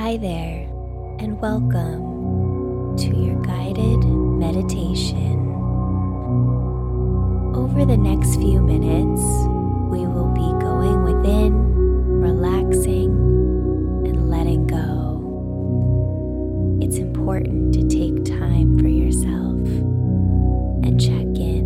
Hi there, and welcome to your guided meditation. Over the next few minutes, we will be going within, relaxing, and letting go. It's important to take time for yourself and check in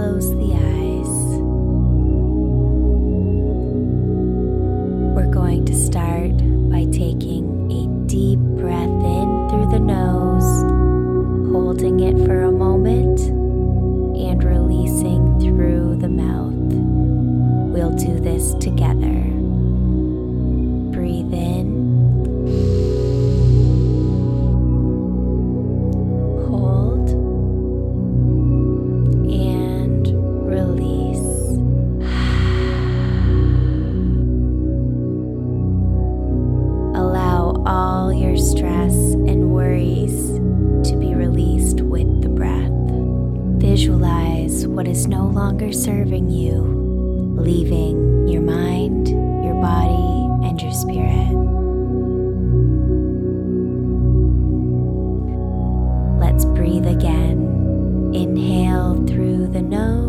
close the eyes. We're going to start by taking a deep breath in through the nose, holding it for a moment, and releasing through the mouth. We'll do this together. Visualize what is no longer serving you, leaving your mind, your body, and your spirit. Let's breathe again. Inhale through the nose.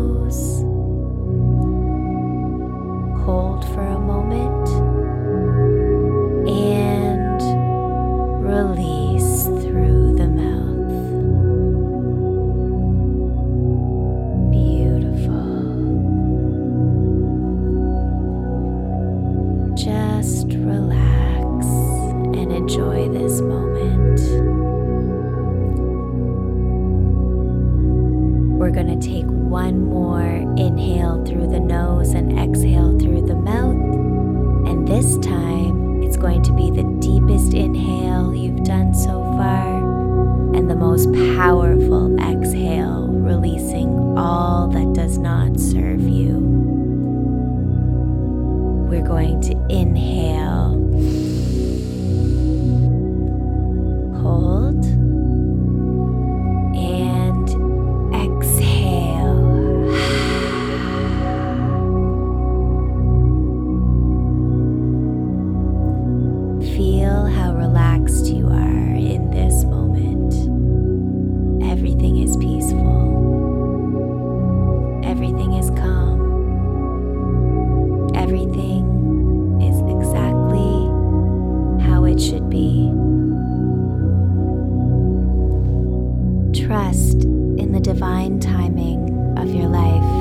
Going to take one more inhale through the nose and exhale through the mouth. And this time, it's going to be the deepest inhale you've done so far and the most powerful exhale, releasing all that does not serve you. We're going to inhale, relaxed you are in this moment. Everything is peaceful. Everything is calm. Everything is exactly how it should be. Trust in the divine timing of your life.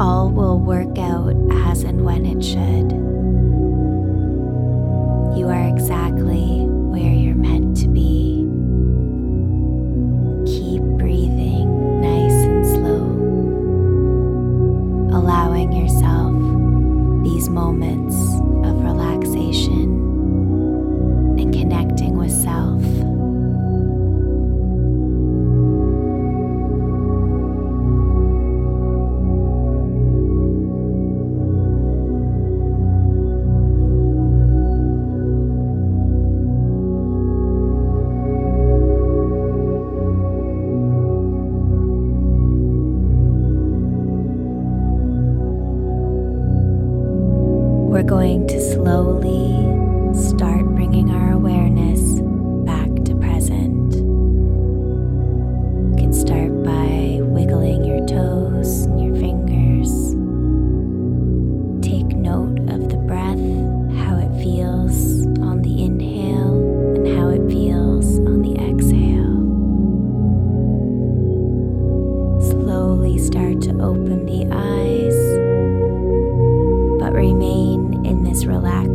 All will work out as and when it should. Are going to slowly start bringing our awareness remain